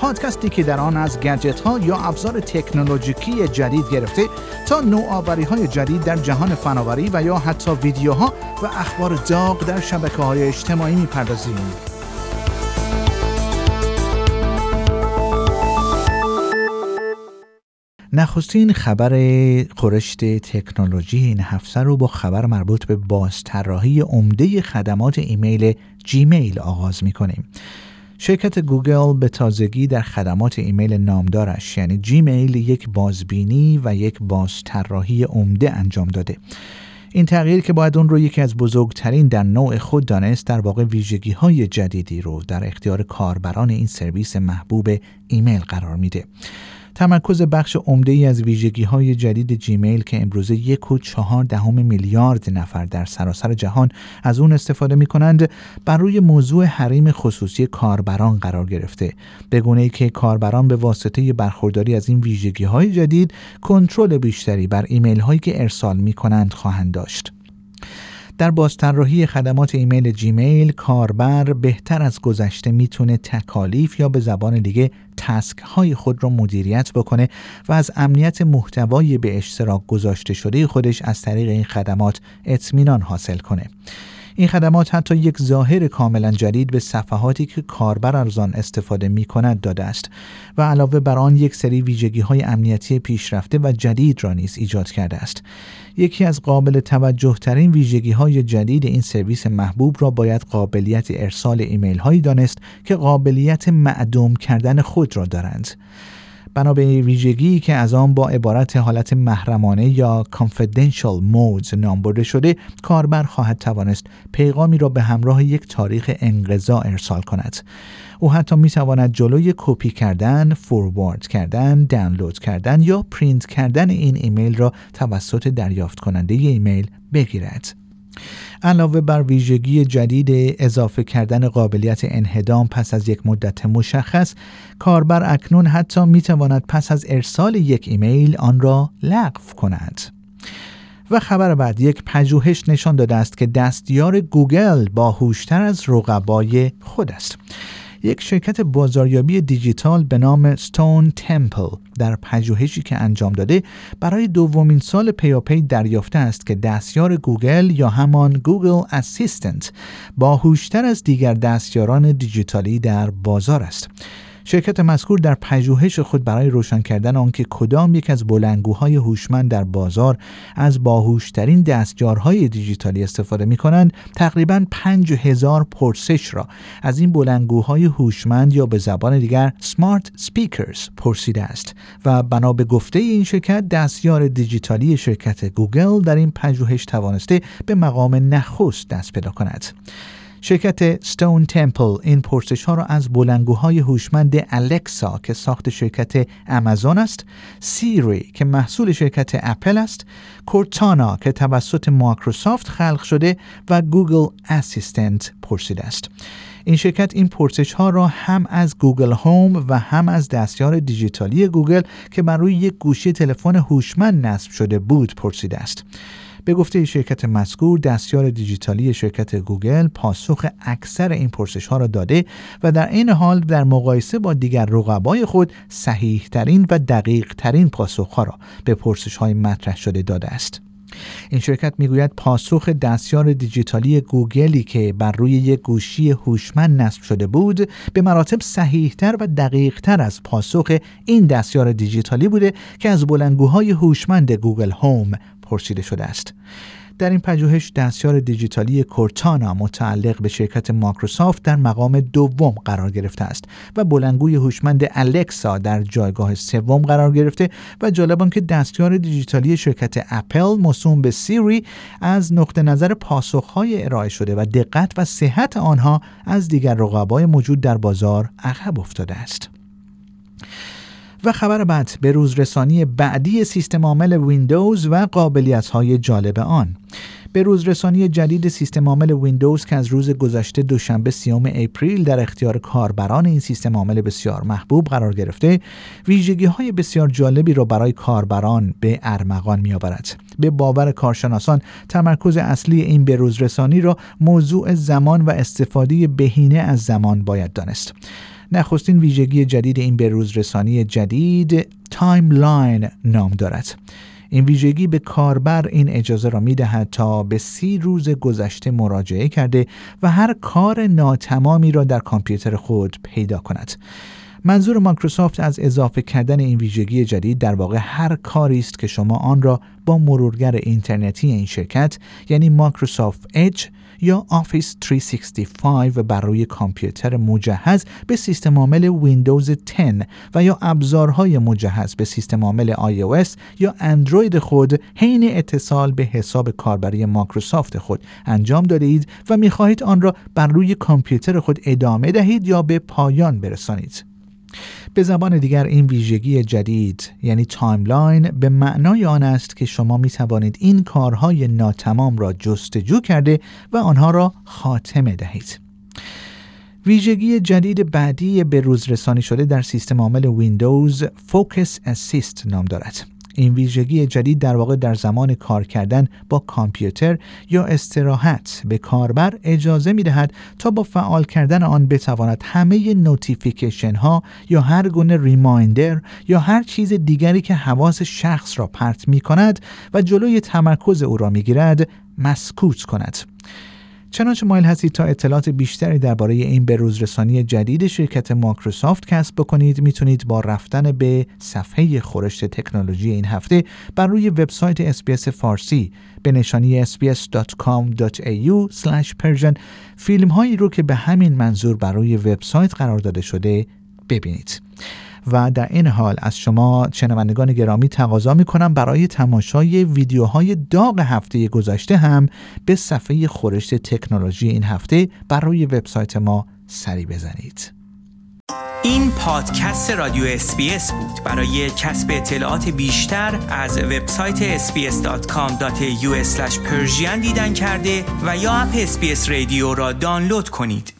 پادکستی که در آن از گجت ها یا ابزار تکنولوژیکی جدید گرفته تا نوآوری های جدید در جهان فناوری و یا حتی ویدیوها و اخبار داغ در شبکه های اجتماعی می‌پردازیم. نخستین خبر خورشت تکنولوژی این هفته رو با خبر مربوط به بازطراحی عمده خدمات ایمیل جیمیل آغاز می کنیم. شرکت گوگل به تازگی در خدمات ایمیل نامدارش یعنی جیمیل یک بازبینی و یک بازطراحی عمده انجام داده. این تغییر که باید اون رو یکی از بزرگترین در نوع خود دانست در واقع ویژگی های جدیدی رو در اختیار کاربران این سرویس محبوب ایمیل قرار میده. تمرکز بخش عمده ای از ویژگی های جدید جیمیل که امروزه یک و چهار دهم میلیارد نفر در سراسر جهان از اون استفاده می کنند بر روی موضوع حریم خصوصی کاربران قرار گرفته. به گونه ای که کاربران به واسطه برخورداری از این ویژگی های جدید کنترل بیشتری بر ایمیل هایی که ارسال می کنند خواهند داشت. در بازطراحی خدمات ایمیل جیمیل کاربر بهتر از گذشته می‌تونه تکالیف یا به زبان دیگه تسک های خود را مدیریت بکنه و از امنیت محتوای به اشتراک گذاشته شده خودش از طریق این خدمات اطمینان حاصل کنه. این خدمات حتی یک ظاهر کاملا جدید به صفحاتی که کاربر از آن استفاده می کند داده است و علاوه بر آن یک سری ویژگی های امنیتی پیشرفته و جدید را نیز ایجاد کرده است. یکی از قابل توجه ترین ویژگی های جدید این سرویس محبوب را باید قابلیت ارسال ایمیل هایی دانست که قابلیت معدوم کردن خود را دارند. بنا به ویژگی که از آن با عبارت حالت محرمانه یا confidential modes نام برده شده کاربر خواهد توانست پیغامی را به همراه یک تاریخ انقضا ارسال کند او حتی می تواند جلوی کپی کردن، forward کردن، دانلود کردن یا پرینت کردن این ایمیل را توسط دریافت کننده ایمیل بگیرد. علاوه بر ویژگی جدید اضافه کردن قابلیت انهدام پس از یک مدت مشخص کاربر اکنون حتی می تواند پس از ارسال یک ایمیل آن را لغو کند. و خبر بعد یک پژوهش نشان داده است که دستیار گوگل باهوشتر از رقبای خود است. یک شرکت بازاریابی دیجیتال به نام Stone Temple در پژوهشی که انجام داده برای دومین سال پیاپی دریافته است که دستیار گوگل یا همان Google Assistant باهوشتر از دیگر دستیاران دیجیتالی در بازار است. شرکت مذکور در پژوهش خود برای روشن کردن آنکه کدام یک از بلندگوهای هوشمند در بازار از باهوشترین دستیارهای دیجیتالی استفاده می کنند تقریبا 5000 پرسش را از این بلندگوهای هوشمند یا به زبان دیگر smart speakers پرسیده است و بنا به گفته این شرکت دستیار دیجیتالی شرکت گوگل در این پژوهش توانسته به مقام نخست دست پیدا کند. شرکت Stone Temple این پرسش ها را از بلندگوهای هوشمند الکسا که ساخت شرکت آمازون است، سیری که محصول شرکت اپل است، کورتانا که توسط مایکروسافت خلق شده و Google Assistant پرسیده است. این شرکت این پرسش ها را هم از Google Home و هم از دستیار دیجیتالی گوگل که بر روی یک گوشی تلفن هوشمند نصب شده بود پرسیده است. به گفته شرکت مذکور دستیار دیجیتالی شرکت گوگل پاسخ اکثر این پرسش ها را داده و در این حال در مقایسه با دیگر رقبای خود صحیح ترین و دقیق ترین پاسخ ها را به پرسش های مطرح شده داده است. این شرکت می‌گوید پاسخ دستیار دیجیتالی گوگلی که بر روی یک گوشی هوشمند نصب شده بود به مراتب صحیحتر و دقیقتر از پاسخ این دستیار دیجیتالی بوده که از بلنگوهای هوشمند گوگل هوم پرسیده شده است. در این پژوهش دستیار دیجیتالی کورتانا متعلق به شرکت مایکروسافت در مقام دوم قرار گرفته است و بلنگوی هوشمند الکسا در جایگاه سوم قرار گرفته و جالب که دستیار دیجیتالی شرکت اپل موسوم به سیری از نقطه نظر پاسخهای ارائه شده و دقت و صحت آنها از دیگر رقبای موجود در بازار عقب افتاده است. و خبر بعد به روزرسانی بعدی سیستم عامل ویندوز و قابلیت های جالب آن به روزرسانی جدید سیستم عامل ویندوز که از روز گذشته دوشنبه سیام اپریل در اختیار کاربران این سیستم عامل بسیار محبوب قرار گرفته ویژگی های بسیار جالبی را برای کاربران به ارمغان می آورد. به باور کارشناسان تمرکز اصلی این به روزرسانی را موضوع زمان و استفاده بهینه از زمان باید دانست. نخستین ویژگی جدید این به روزرسانی جدید Timeline نام دارد. این ویژگی به کاربر این اجازه را می دهد تا به سی روز گذشته مراجعه کرده و هر کار ناتمامی را در کامپیوتر خود پیدا کند. منظور مایکروسافت از اضافه کردن این ویژگی جدید در واقع هر کاری است که شما آن را با مرورگر اینترنتی این شرکت یعنی مایکروسافت اج یا آفیس 365 بر روی کامپیوتر مجهز به سیستم عامل ویندوز 10 و یا ابزارهای مجهز به سیستم عامل iOS یا اندروید خود حین اتصال به حساب کاربری مایکروسافت خود انجام دادید و می‌خواهید آن را بر روی کامپیوتر خود ادامه دهید یا به پایان برسانید. به زبان دیگر این ویژگی جدید یعنی Timeline به معنای آن است که شما می توانید این کارهای ناتمام را جستجو کرده و آنها را خاتمه دهید. ویژگی جدید بعدی به روز رسانی شده در سیستم عامل ویندوز Focus Assist نام دارد. این ویژگی جدید در واقع در زمان کار کردن با کامپیوتر یا استراحت به کاربر اجازه می دهد تا با فعال کردن آن بتواند همه notification ها یا هر گونه reminder یا هر چیز دیگری که حواس شخص را پرت می کند و جلوی تمرکز او را می گیرد مسکوت کند. چنانچه مایل هستید تا اطلاعات بیشتری درباره این بروزرسانی جدید شرکت مایکروسافت کسب بکنید می‌تونید با رفتن به صفحه خورش تکنولوژی این هفته بر روی وبسایت اسپیس فارسی به نشانی sbs.com.au persian فیلم هایی رو که به همین منظور بر روی وبسایت قرار داده شده ببینید. و در این حال از شما شنوندگان گرامی تقاضا می کنم برای تماشای ویدیوهای داغ هفته گذشته هم به صفحه خورشت تکنولوژی این هفته بر روی وبسایت ما سری بزنید. این پادکست رادیو اسپیس بود برای کسب اطلاعات بیشتر از وبسایت sbs.com.au دیدن کرده و یا اپ اسپیس رادیو را دانلود کنید.